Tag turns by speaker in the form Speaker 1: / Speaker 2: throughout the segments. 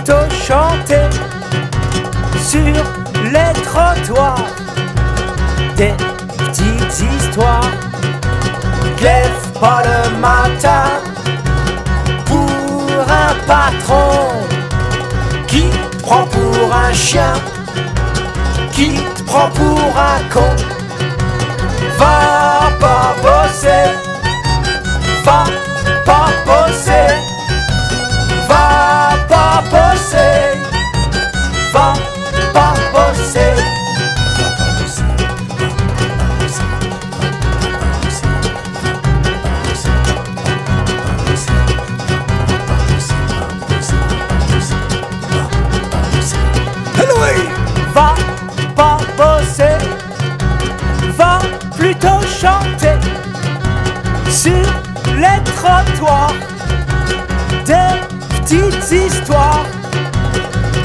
Speaker 1: plutôt chanter sur les trottoirs des petites histoires. Lève pas le matin pour un patron qui prend pour un chien, qui te prend pour un con. Va pas bosser, Va pas bosser, va plutôt chanter sur les trottoirs des petites histoires.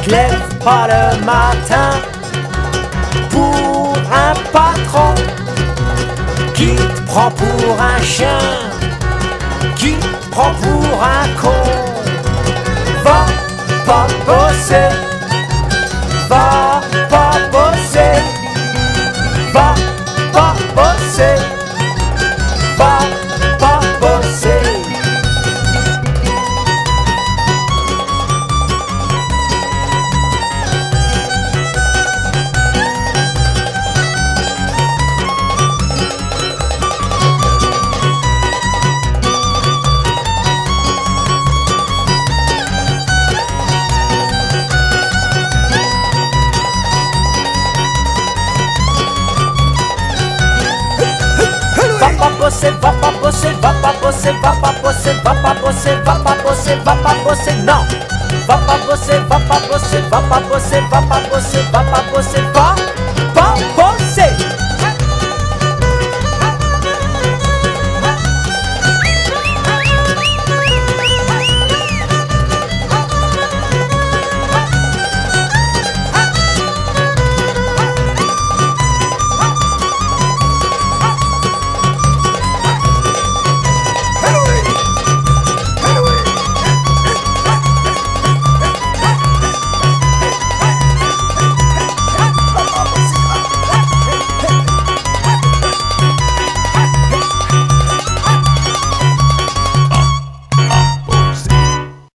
Speaker 1: Lève pas le matin pour un patron qui te prend pour un chien, qui te prend pour un con? Va va Va pas bosser, va pas bosser, va pas bosser, va pas bosser, va pas bosser, va pas bosser, va pas bosser, non. Va pas bosser, va pas bosser, va pas bosser, va pas bosser, va pas bosser, va